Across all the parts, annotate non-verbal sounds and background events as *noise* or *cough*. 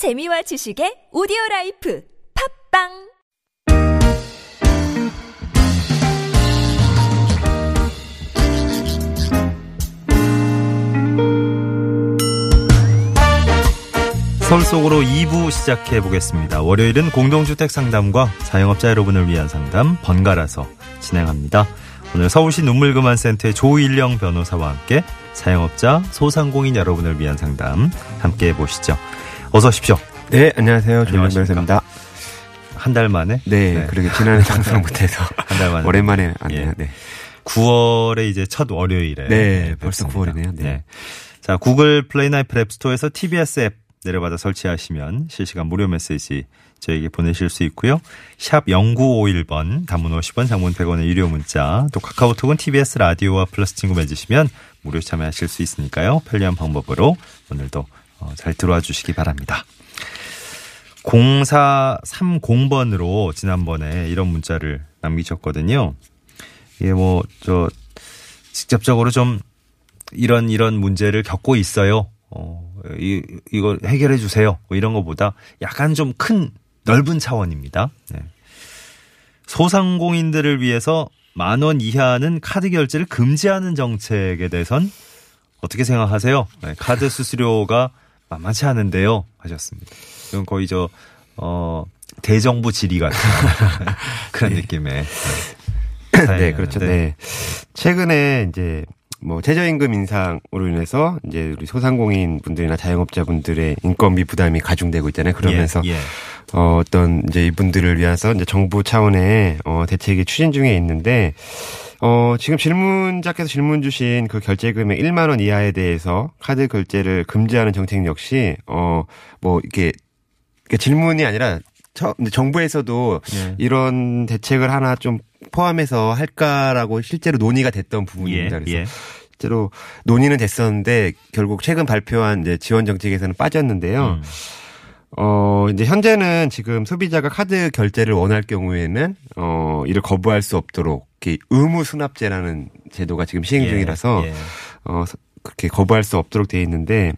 재미와 지식의 오디오 라이프 팟빵 서울 속으로 2부 시작해 보겠습니다. 월요일은 공동주택 상담과 자영업자 여러분을 위한 상담 번갈아서 진행합니다. 오늘 서울시 눈물그만센터의 조일영 변호사와 함께 자영업자 소상공인 여러분을 위한 상담 함께 해보시죠. 어서 오십시오. 네, 안녕하세요. 안녕하십니까. 변호사입니다. 한 달 만에? 네, 그러게 지난해 방송 못해서 한 달 만에. 오랜만에 왔네요. 예. 네. 9월에 이제 첫 월요일에. 네, 벌써 뵙습니다. 9월이네요. 네. 자, 구글 플레이나 애플 앱 스토어에서 TBS 앱 내려받아 설치하시면 실시간 무료 메시지 저에게 보내실 수 있고요. 샵 0951번 단문 50원 장문 100원의 유료 문자 또 카카오톡은 TBS 라디오와 플러스 친구 맺으시면 무료 참여하실 수 있으니까요. 편리한 방법으로 오늘도 어, 잘 들어와 주시기 바랍니다. 0430번으로 지난번에 이런 문자를 남기셨거든요. 이게 뭐, 저, 직접적으로 좀 이런 이런 문제를 겪고 있어요. 어, 이, 이거 해결해 주세요. 뭐 이런 것보다 약간 좀 큰 넓은 차원입니다. 네. 소상공인들을 위해서 만 원 이하는 카드 결제를 금지하는 정책에 대해선 어떻게 생각하세요? 네, 카드 수수료가 만만치 않은데요. 하셨습니다. 이건 거의 저, 어, 대정부 질의 같은 *laughs* 그런 느낌의. 네, 사연이었는데. 그렇죠. 네. 최근에 이제 뭐 최저임금 인상으로 인해서 이제 우리 소상공인 분들이나 자영업자 분들의 인건비 부담이 가중되고 있잖아요. 그러면서 예, 예. 어, 어떤 이제 이분들을 위해서 이제 정부 차원의 어, 대책이 추진 중에 있는데 어, 지금 질문자께서 질문 주신 그 결제 금액 1만 원 이하에 대해서 카드 결제를 금지하는 정책 역시 어, 뭐 이게 이게 질문이 아니라 정부에서도 예. 이런 대책을 하나 좀 포함해서 할까라고 실제로 논의가 됐던 부분입니다. 예, 그래서 예. 실제로 논의는 됐었는데 결국 최근 발표한 이제 지원 정책에서는 빠졌는데요. 음. 어, 이제 현재는 지금 소비자가 카드 결제를 원할 경우에는 어, 이를 거부할 수 없도록 이렇게 의무 수납제라는 제도가 지금 시행 예, 중이라서 예. 어, 서- 그렇게 거부할 수 없도록 돼 있는데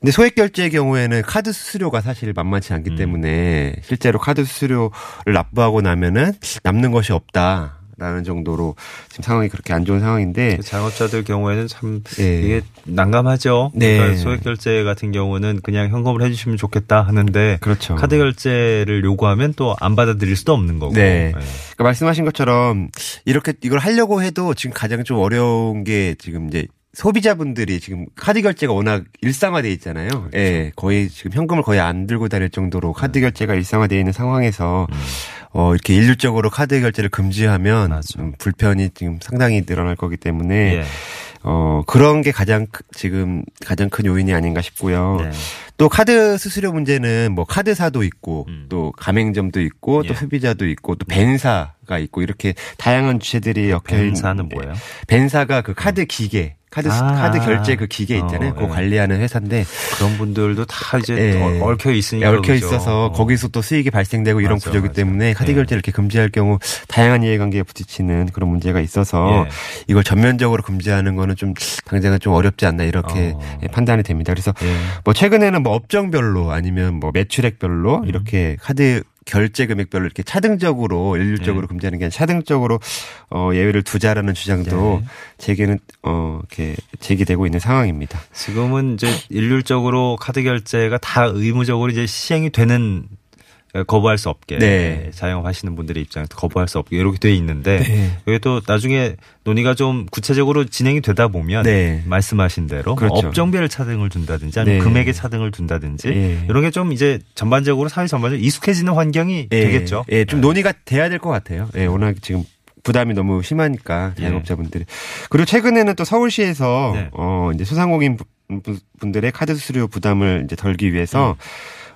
근데 소액 결제의 경우에는 카드 수수료가 사실 만만치 않기 음. 때문에 실제로 카드 수수료를 납부하고 나면은 남는 것이 없다 라는 정도로 지금 상황이 그렇게 안 좋은 상황인데 자영업자들 경우에는 참 예. 이게 난감하죠. 네. 그러니까 소액 결제 같은 경우는 그냥 현금으로 해주시면 좋겠다 하는데 그렇죠. 카드 결제를 요구하면 또 안 받아들일 수도 없는 거고. 네. 예. 그러니까 말씀하신 것처럼 이렇게 이걸 하려고 해도 지금 가장 좀 어려운 게 지금 이제 소비자분들이 지금 카드 결제가 워낙 일상화돼 있잖아요. 예, 거의 지금 현금을 거의 안 들고 다닐 정도로 카드 결제가 일상화돼 있는 상황에서 어 이렇게 일률적으로 카드 결제를 금지하면 맞아. 좀 불편이 지금 상당히 늘어날 거기 때문에 예. 어 그런 게 가장 크- 지금 가장 큰 요인이 아닌가 싶고요. 네. 또 카드 수수료 문제는 뭐 카드사도 있고 음. 또 가맹점도 있고 또 예. 소비자도 있고 또 밴사가 있고 이렇게 다양한 주체들이 엮여 있는 밴사는 뭐예요? 벤사가 그 카드 기계 카드 수- 아. 카드 결제 그 기계 있잖아요. 어, 그거 예. 관리하는 회사인데 그런 분들도 다 이제 예. 얽- 얽혀 있으니까 얽혀 그죠. 있어서 어. 거기서 또 수익이 발생되고 이런 맞아, 구조기 맞아. 때문에 카드 예. 결제를 이렇게 금지할 경우 다양한 이해관계에 부딪히는 그런 문제가 있어서 예. 이걸 전면적으로 금지하는 거는 좀 당장은 좀 어렵지 않나 이렇게 어. 예, 판단이 됩니다. 그래서 예. 뭐 최근에는 뭐 업종별로 아니면 뭐 매출액별로 음. 이렇게 카드 결제 금액별로 이렇게 차등적으로 일률적으로 예. 금지하는 게 아니라 차등적으로 어 예외를 두자라는 주장도 예. 제기는 어 이렇게 제기되고 있는 상황입니다. 지금은 이제 일률적으로 카드 결제가 다 의무적으로 이제 시행이 되는 거부할 수 없게 네. 자영업 하시는 분들의 입장에서 거부할 수 없게 이렇게 돼 있는데 네. 이게 또 나중에 논의가 좀 구체적으로 진행이 되다 보면 네. 말씀하신 대로 뭐 그렇죠. 업종별 차등을 둔다든지 아니면 네. 금액의 차등을 둔다든지 예. 이런 게 좀 이제 전반적으로 사회 전반적으로 익숙해지는 환경이 예, 되겠죠. 예, 좀 논의가 돼야 될 것 같아요. 예, 워낙 지금 부담이 너무 심하니까 예. 자영업자분들이. 그리고 최근에는 또 서울시에서 네. 어 이제 소상공인 분- 분들의 카드 수수료 부담을 이제 덜기 위해서 음.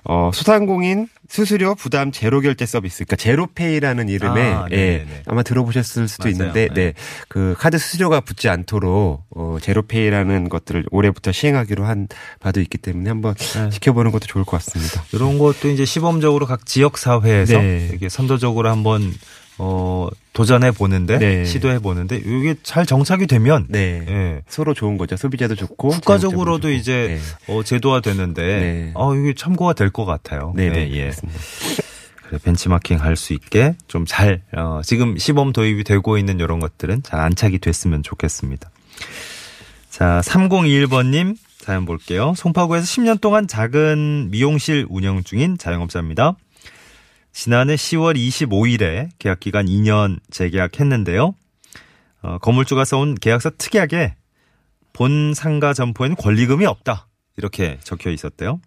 어 소상공인 수수료 부담 제로 결제 서비스, 그러니까 제로페이라는 이름의 아, 예. 아마 들어보셨을 수도 맞아요. 있는데, 네. 네, 그 카드 수수료가 붙지 않도록 어 제로페이라는 것들을 올해부터 시행하기로 한 바도 있기 때문에 한번 네. 지켜보는 것도 좋을 것 같습니다. 이런 것도 이제 시범적으로 각 지역 사회에서 네. 이렇게 선도적으로 한번 어, 도전해 보는데 네. 시도해 보는데 이게 잘 정착이 되면 네. 예. 서로 좋은 거죠. 소비자도 좋고 국가적으로도 자영업자도 이제 좋고. 어, 제도화 되는데 네. 어, 이게 참고가 될 것 같아요. 네, 네, 예, 예. 그래, 벤치마킹 할 수 있게 좀 잘, 어, 지금 시범 도입이 되고 있는 이런 것들은 잘 안착이 됐으면 좋겠습니다. 자, 3021번님 사연 볼게요. 송파구에서 10년 동안 작은 미용실 운영 중인 자영업자입니다. 지난해 10월 25일에 계약 기간 2년 재계약했는데요. 어, 건물주가 써온 계약서 특이하게 본 상가 점포에는 권리금이 없다. 이렇게 적혀 있었대요.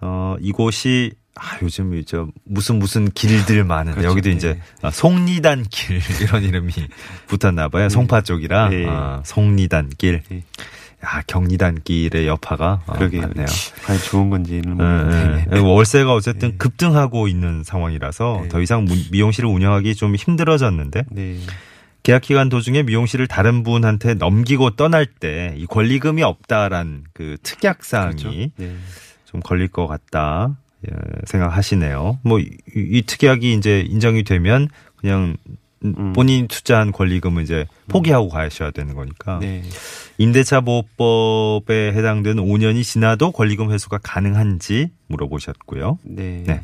어, 이곳이 아, 요즘 이제 무슨 무슨 길들 *laughs* 많은데 그렇죠. 여기도 네. 이제 아, 송리단 길 *laughs* 이런 이름이 붙었나 봐요. 송파 쪽이라 네. 아, 송리단 길. 네. 야, 경리단 길의 여파가 어, 그러게요. 많네요. 과연 좋은 건지는 예, 모르겠는데. 예. 월세가 어쨌든 네. 급등하고 있는 상황이라서 네. 더 이상 무- 미용실을 운영하기 좀 힘들어졌는데 네. 계약 기간 도중에 미용실을 다른 분한테 넘기고 떠날 때 이 권리금이 없다란 그 특약 사항이 그렇죠. 네. 좀 걸릴 것 같다 예, 생각하시네요. 뭐이 특약이 이제 인정이 되면 그냥 음. 본인이 투자한 권리금을 이제 포기하고 가셔야 되는 거니까 네. 임대차 보호법에 해당되는 5년이 지나도 권리금 회수가 가능한지 물어보셨고요. 네. 네.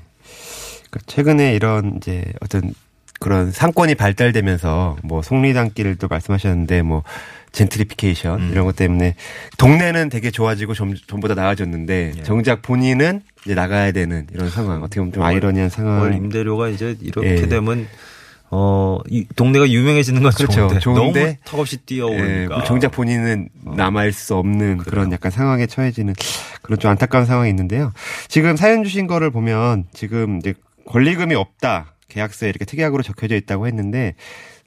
그러니까 최근에 이런 이제 어떤 그런 상권이 발달되면서 뭐 속리단길도 말씀하셨는데 뭐 젠트리피케이션 음. 이런 것 때문에 동네는 되게 좋아지고 좀 전보다 나아졌는데 예. 정작 본인은 이제 나가야 되는 이런 상황 어떻게 보면 좀 아이러니한 상황. 월 임대료가 이제 이렇게 예. 되면 어, 이 동네가 유명해지는 건 그렇죠. 좋은데, 좋은데 너무 턱없이 예, 뛰어오니까. 뭐 정작 본인은 남아있을 수 없는 그런 그래요. 약간 상황에 처해지는 그런 좀 안타까운 상황이 있는데요. 지금 사연 주신 거를 보면 지금 이제 권리금이 없다. 계약서에 이렇게 특약으로 적혀져 있다고 했는데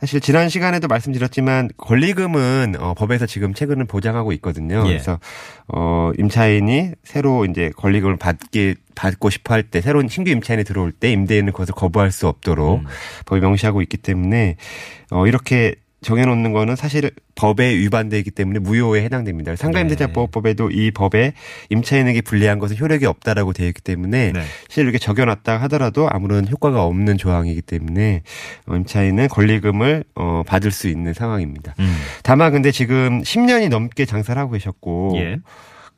사실 지난 시간에도 말씀드렸지만 권리금은 어, 법에서 지금 최근은 보장하고 있거든요. 예. 그래서 어 임차인이 새로 이제 권리금을 받기 받고 싶어 할 때 새로운 신규 임차인이 들어올 때 임대인은 그것을 거부할 수 없도록 음. 법이 명시하고 있기 때문에 어 이렇게 정해놓는 거는 사실 법에 위반되기 때문에 무효에 해당됩니다. 상가임대차보호법에도 이 법에 임차인에게 불리한 것은 효력이 없다라고 되어 있기 때문에 네. 실제 이렇게 적용놨다 하더라도 아무런 효과가 없는 조항이기 때문에 어, 임차인은 권리금을 어, 받을 수 있는 상황입니다. 음. 다만 근데 지금 10년이 넘게 장사를 하고 계셨고 예.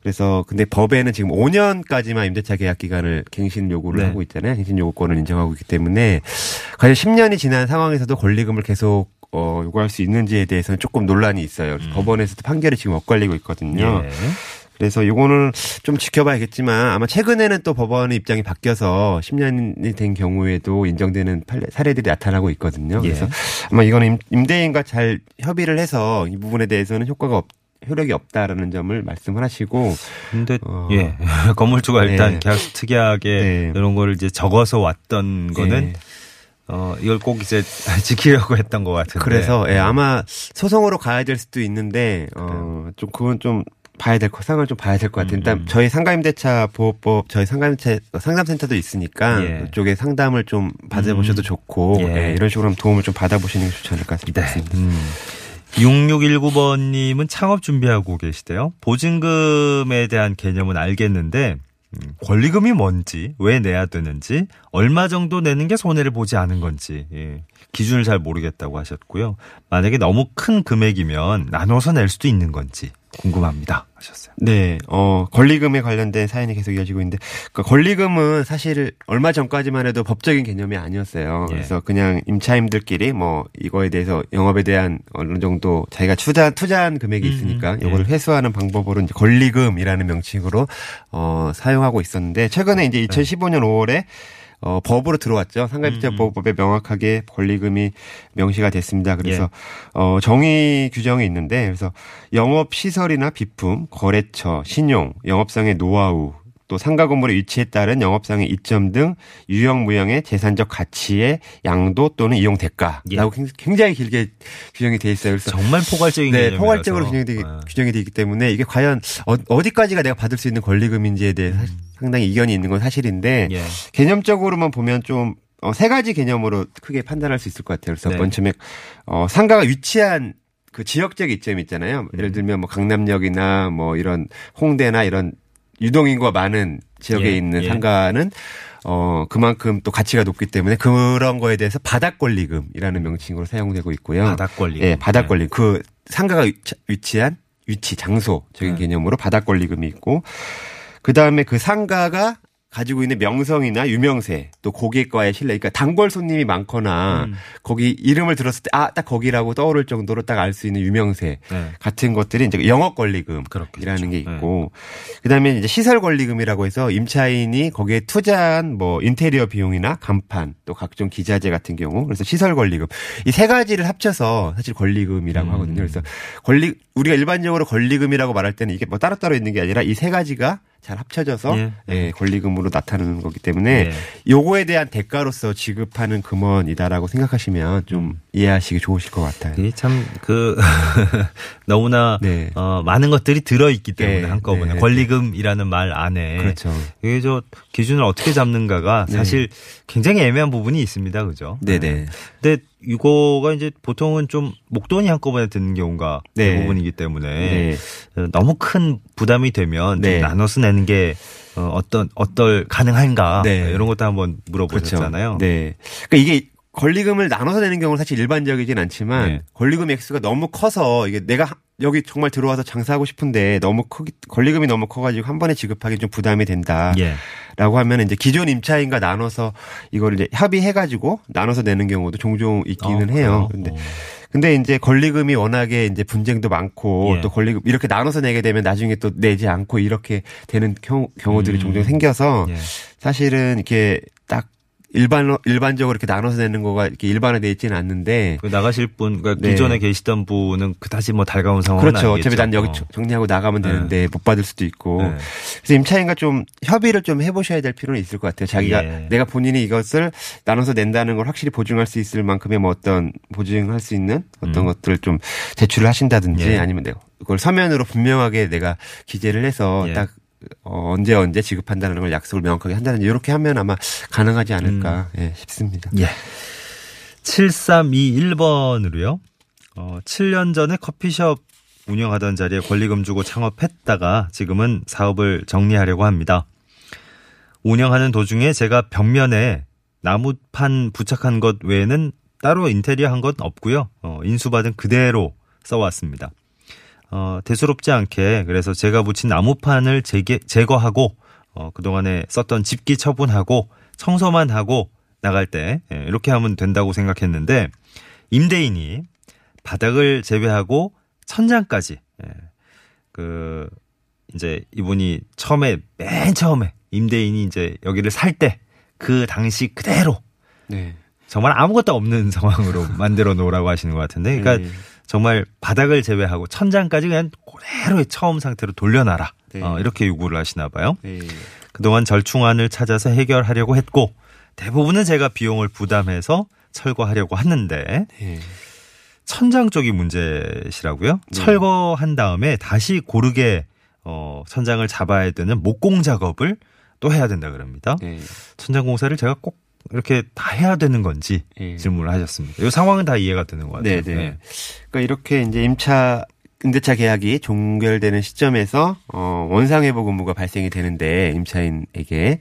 그래서 근데 법에는 지금 5년까지만 임대차 계약 기간을 갱신 요구를 네. 하고 있잖아요. 갱신 요구권을 인정하고 있기 때문에 과연 10년이 지난 상황에서도 권리금을 계속 어, 요구할 수 있는지에 대해서는 조금 논란이 있어요. 그래서 법원에서도 판결이 지금 엇갈리고 있거든요. 음. 예. 그래서 요거는 좀 지켜봐야겠지만 아마 최근에는 또 법원의 입장이 바뀌어서 10년이 된 경우에도 인정되는 사례들이 나타나고 있거든요. 예. 그래서 아마 이거는 임- 임대인과 잘 협의를 해서 이 부분에 대해서는 효과가 없, 효력이 없다라는 점을 말씀을 하시고 근데 어. 예 *laughs* 건물주가 일단 네. 계약서 특이하게 네. 이런 거를 이제 적어서 왔던 거는 네. 어 이걸 꼭 이제 *laughs* 지키려고 했던 것 같은데. 그래서 예, 아마 소송으로 가야 될 수도 있는데 어, 좀 그건 좀 봐야 될 거, 상황을 좀 봐야 될 것 같아요. 일단 음. 저희 상가임대차 보호법, 저희 상가임대 상담센터도 있으니까 예. 그쪽에 상담을 좀 받아보셔도 음. 좋고 예. 예, 이런 식으로 도움을 좀 받아보시는 게 좋지 않을까 네. 싶습니다. 음. 6619번님은 창업 준비하고 계시대요. 보증금에 대한 개념은 알겠는데, 음, 권리금이 뭔지, 왜 내야 되는지, 얼마 정도 내는 게 손해를 보지 않은 건지, 예, 기준을 잘 모르겠다고 하셨고요. 만약에 너무 큰 금액이면 나눠서 낼 수도 있는 건지 궁금합니다. 하셨어요. 네, 어, 권리금에 관련된 사연이 계속 이어지고 있는데, 그 권리금은 사실 얼마 전까지만 해도 법적인 개념이 아니었어요. 예. 그래서 그냥 임차인들끼리 뭐 이거에 대해서 영업에 대한 어느 정도 자기가 투자, 투자한 금액이 음, 있으니까 예. 이거를 회수하는 방법으로 이제 권리금이라는 명칭으로, 어, 사용하고 있었는데, 최근에 이제 2015년 5월에 어, 법으로 들어왔죠. 상가임대차보호법에 명확하게 권리금이 명시가 됐습니다. 그래서 어, 정의 규정이 있는데 그래서 영업 시설이나 비품, 거래처, 신용, 영업상의 노하우, 또 상가 건물의 위치에 따른 영업상의 이점 등 유형 무형의 재산적 가치의 양도 또는 이용 대가라고 예. 굉장히 길게 규정이 돼 있어요. 그래서 정말 포괄적인 네. 포괄적으로 규정이, 되기, 아. 규정이 되기 때문에 이게 과연 어, 디까지가 내가 받을 수 있는 권리금인지에 대해 서 상당히 이견이 있는 건 사실인데 예. 개념적으로만 보면 좀, 어, 세 가지 개념으로 크게 판단할 수 있을 것 같아요. 그래서 네. 먼저 처음에, 어, 상가가 위치한 그 지역적 이점이 있잖아요. 음. 예를 들면 뭐 강남역이나 뭐 이런 홍대나 이런 유동인구가 많은 지역에 예, 있는 예. 상가는 어 그만큼 또 가치가 높기 때문에 그런 거에 대해서 바닥 권리금이라는 명칭으로 사용되고 있고요. 바닥 권리금. 예, 바닥 네. 권리금. 그 상가가 위치- 위치한 위치 장소적인 네. 개념으로 바닥 권리금이 있고 그 다음에 그 상가가 가지고 있는 명성이나 유명세 또 고객과의 신뢰 그러니까 단골 손님이 많거나 음. 거기 이름을 들었을 때 아 딱 거기라고 떠오를 정도로 딱 알 수 있는 유명세 네. 같은 것들이 이제 영업 권리금이라는 그렇겠죠. 게 있고 그다음에 이제 시설 권리금이라고 해서 임차인이 거기에 투자한 뭐 인테리어 비용이나 간판 또 각종 기자재 같은 경우 그래서 시설 권리금 이 세 가지를 합쳐서 사실 권리금이라고 음. 하거든요. 그래서 권리 우리가 일반적으로 권리금이라고 말할 때는 이게 뭐 따로따로 있는 게 아니라 이 세 가지가 잘 합쳐져서 예. 예, 권리금으로 나타나는 거기 때문에 예. 요거에 대한 대가로서 지급하는 금원이다라고 생각하시면 좀 이해하시기 좋으실 것 같아요. 이게 참, 그, *laughs* 너무나, 네. 어, 많은 것들이 들어있기 때문에 네, 한꺼번에 네, 권리금이라는 말 안에. 그렇죠. 이게 저 기준을 어떻게 잡는가가 네. 사실 굉장히 애매한 부분이 있습니다. 그죠? 네네. 근데 이거가 이제 보통은 좀 목돈이 한꺼번에 드는 경우가 네. 대부분이기 때문에 네. 어, 너무 큰 부담이 되면 네. 좀 나눠서 내는 게 어, 어떤 어떨 가능한가 네. 이런 것도 한번 물어보셨잖아요. 네. 그러니까 이게 권리금을 나눠서 내는 경우는 사실 일반적이진 않지만 네. 권리금 액수가 너무 커서 이게 내가 하- 여기 정말 들어와서 장사하고 싶은데 너무 크기 권리금이 너무 커가지고 한 번에 지급하기 좀 부담이 된다라고 예. 하면 이제 기존 임차인과 나눠서 이걸 이제 협의해가지고 나눠서 내는 경우도 종종 있기는 어, 해요. 근데 어. 근데 이제 권리금이 워낙에 이제 분쟁도 많고 예. 또 권리금 이렇게 나눠서 내게 되면 나중에 또 내지 않고 이렇게 되는 경우, 경우들이 음. 종종 생겨서 예. 사실은 이렇게 딱 일반 일반적으로 이렇게 나눠서 내는 거가 이렇게 일반화돼 있지는 않는데 그 나가실 분, 그러니까 네. 기존에 계시던 분은 그다지 뭐 달가운 상황은 그렇죠. 아니겠죠. 어차피 난 여기 어. 정리하고 나가면 네. 되는데 못 받을 수도 있고. 네. 그래서 임차인과 좀 협의를 좀 해보셔야 될 필요는 있을 것 같아요. 자기가 예. 내가 본인이 이것을 나눠서 낸다는 걸 확실히 보증할 수 있을 만큼의 뭐 어떤 보증할 수 있는 어떤 음. 것들을 좀 제출을 하신다든지 예. 아니면 내가 그걸 서면으로 분명하게 내가 기재를 해서 예. 딱 어, 언제 언제 지급한다는 걸 약속을 명확하게 한다든지 이렇게 하면 아마 가능하지 않을까 음. 예, 싶습니다. 예. 7321번으로요. 어, 7년 전에 커피숍 운영하던 자리에 권리금 주고 창업했다가 지금은 사업을 정리하려고 합니다. 운영하는 도중에 제가 벽면에 나무판 부착한 것 외에는 따로 인테리어 한 건 없고요. 어, 인수받은 그대로 써왔습니다. 어, 대수롭지 않게 그래서 제가 붙인 나무판을 제게, 제거하고 어, 그동안에 썼던 집기 처분하고 청소만 하고 나갈 때 예, 이렇게 하면 된다고 생각했는데 임대인이 바닥을 제외하고 천장까지 예, 그 이제 이분이 처음에 맨 처음에 임대인이 이제 여기를 살 때 그 당시 그대로 네. 정말 아무것도 없는 *laughs* 상황으로 만들어 놓으라고 하시는 것 같은데 그러니까 네. 정말 바닥을 제외하고 천장까지 그냥 그대로의 처음 상태로 돌려놔라. 네. 어, 이렇게 요구를 하시나 봐요. 네. 그동안 절충안을 찾아서 해결하려고 했고 대부분은 제가 비용을 부담해서 철거하려고 하는데 네. 천장 쪽이 문제시라고요. 네. 철거한 다음에 다시 고르게 어, 천장을 잡아야 되는 목공 작업을 또 해야 된다 그럽니다. 네. 천장 공사를 제가 꼭 이렇게 다 해야 되는 건지 네. 질문을 하셨습니다. 이 상황은 다 이해가 되는 것 같아요. 네, 네. 그러니까 이렇게 이제 임차 임대차 계약이 종결되는 시점에서 어 원상 회복 의무가 발생이 되는데 임차인에게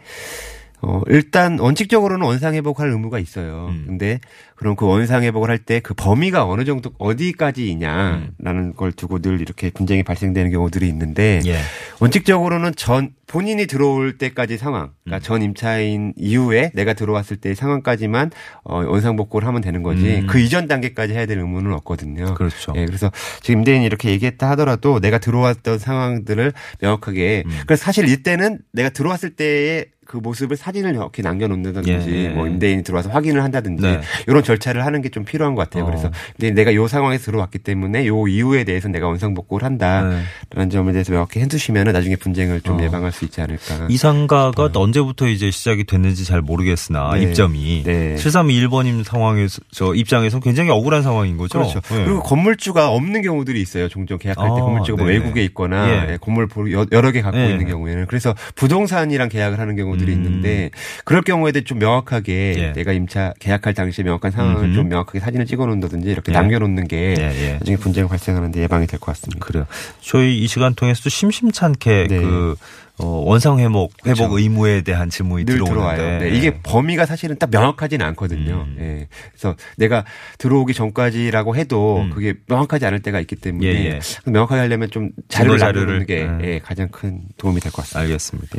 어 일단 원칙적으로는 원상 회복할 의무가 있어요. 음. 근데 그럼 그 원상 회복을 할 때 그 범위가 어느 정도 어디까지이냐라는 걸 두고 늘 이렇게 분쟁이 발생되는 경우들이 있는데 예. 원칙적으로는 전 본인이 들어올 때까지 상황, 음. 그러니까 전 임차인 이후에 내가 들어왔을 때의 상황까지만 어, 원상복구를 하면 되는 거지 음. 그 이전 단계까지 해야 될 의무는 없거든요. 그렇죠. 예, 그래서 지금 임대인이 이렇게 얘기했다 하더라도 내가 들어왔던 상황들을 명확하게 음. 그래서 사실 이때는 내가 들어왔을 때의 그 모습을 사진을 이렇게 남겨놓는다든지 예, 예. 뭐 임대인이 들어와서 확인을 한다든지 네. 이런 절차를 하는 게 좀 필요한 것 같아요. 어. 그래서 이제 내가 요 상황에서 들어왔기 때문에 요 이후에 대해서 내가 원상복구를 한다라는 네. 점에 대해서 명확히 해주시면 나중에 분쟁을 좀 어. 예방할 수 있지 않을까. 이 상가가 언제부터 이제 시작이 됐는지 잘 모르겠으나 네. 입점이 네. 7321번님 상황에서 저 입장에서 굉장히 억울한 상황인 거죠. 그렇죠. 네. 그리고 건물주가 없는 경우들이 있어요. 종종 계약할 때 아, 건물주가 뭐 네네. 외국에 있거나 예. 예, 건물 여- 여러 개 갖고 예. 있는 경우에는 그래서 부동산이랑 계약을 하는 경우 들이 음. 있는데 그럴 경우에도 좀 명확하게 예. 내가 임차 계약할 당시에 명확한 상황을 음흠. 좀 명확하게 사진을 찍어놓는다든지 이렇게 예. 남겨놓는 게 예, 예. 나중에 분쟁 발생하는데 예방이 될 것 같습니다. 그래요. 저희 이 시간 통해서도 심심찮게 네. 그 어, 원상 회복 회복 그렇죠. 의무에 대한 질문이 늘 들어오는데. 네, 이게 범위가 사실은 딱 명확하지는 않거든요. 음. 예. 그래서 내가 들어오기 전까지라고 해도 음. 그게 명확하지 않을 때가 있기 때문에 예, 예. 명확하게 하려면 좀 자료를 자료를- 게 음. 예, 가장 큰 도움이 될 것 같습니다. 알겠습니다.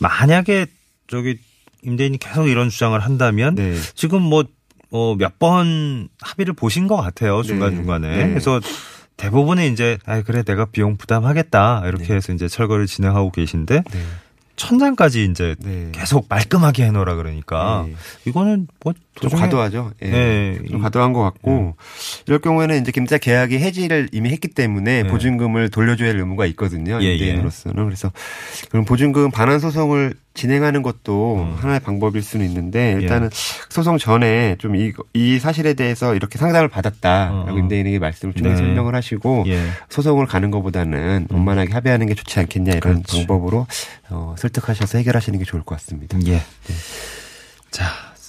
만약에 저기 임대인이 계속 이런 주장을 한다면 네. 지금 뭐, 어, 몇 번 합의를 보신 것 같아요. 중간중간에. 네. 그래서 대부분은 이제, 아 그래, 내가 비용 부담하겠다. 이렇게 해서 이제 철거를 진행하고 계신데, 네. 천장까지 이제 네. 계속 말끔하게 해놓으라 그러니까, 네. 이거는 뭐, 좀 도중에- 과도하죠. 예. 네. 좀 과도한 것 같고 이럴 경우에는 이제 김자 계약이 해지를 이미 했기 때문에 네. 보증금을 돌려줘야 할 의무가 있거든요. 예, 임대인으로서는 그래서 그럼 보증금 반환 소송을 진행하는 것도 음. 하나의 방법일 수는 있는데 예. 일단은 소송 전에 좀이 이 사실에 대해서 이렇게 상담을 받았다라고 어, 어. 임대인에게 말씀을 좀 네. 설명을 하시고 예. 소송을 가는 것보다는 음. 원만하게 합의하는 게 좋지 않겠냐 이런 그렇죠. 방법으로 어, 설득하셔서 해결하시는 게 좋을 것 같습니다. 예. 자,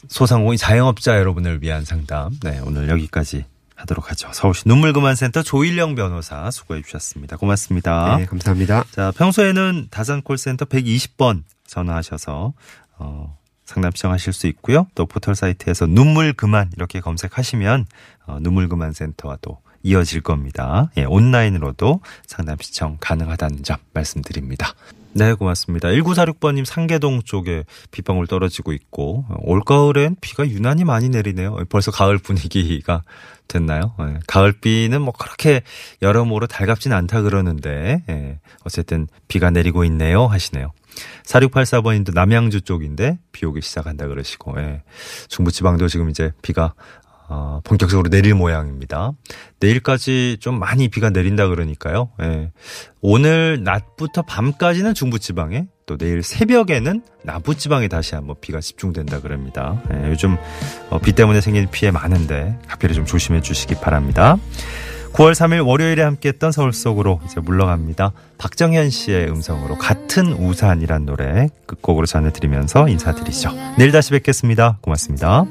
소상공인 자영업자 여러분을 위한 상담. 네, 오늘 여기까지 하도록 하죠. 서울시 눈물그만센터 조일령 변호사 수고해 주셨습니다. 고맙습니다. 네, 감사합니다. 자, 평소에는 다산 콜센터 120번 전화하셔서 어, 상담 시청하실 수 있고요. 또 포털 사이트에서 눈물 그만 이렇게 검색하시면 어, 눈물 그만 센터와 또 이어질 겁니다. 예, 온라인으로도 상담 시청 가능하다는 점 말씀드립니다. 네, 고맙습니다. 1946번님 상계동 쪽에 빗방울 떨어지고 있고 어, 올가을엔 비가 유난히 많이 내리네요. 벌써 가을 분위기가 됐나요? 예, 가을비는 뭐 그렇게 여러모로 달갑진 않다 그러는데 예, 어쨌든 비가 내리고 있네요 하시네요. 4684번님도 남양주 쪽인데 비 오기 시작한다 그러시고 예. 중부지방도 지금 이제 비가 어, 본격적으로 내릴 모양입니다. 내일까지 좀 많이 비가 내린다 그러니까요. 예. 오늘 낮부터 밤까지는 중부지방에 또 내일 새벽에는 남부지방에 다시 한번 비가 집중된다 그럽니다. 예, 요즘 어, 비 때문에 생긴 피해 많은데 각별히 좀 조심해 주시기 바랍니다. 9월 3일 월요일에 함께했던 서울 속으로 이제 물러갑니다. 박정현 씨의 음성으로 같은 우산이란 노래 끝곡으로 전해드리면서 인사드리죠. 내일 다시 뵙겠습니다. 고맙습니다.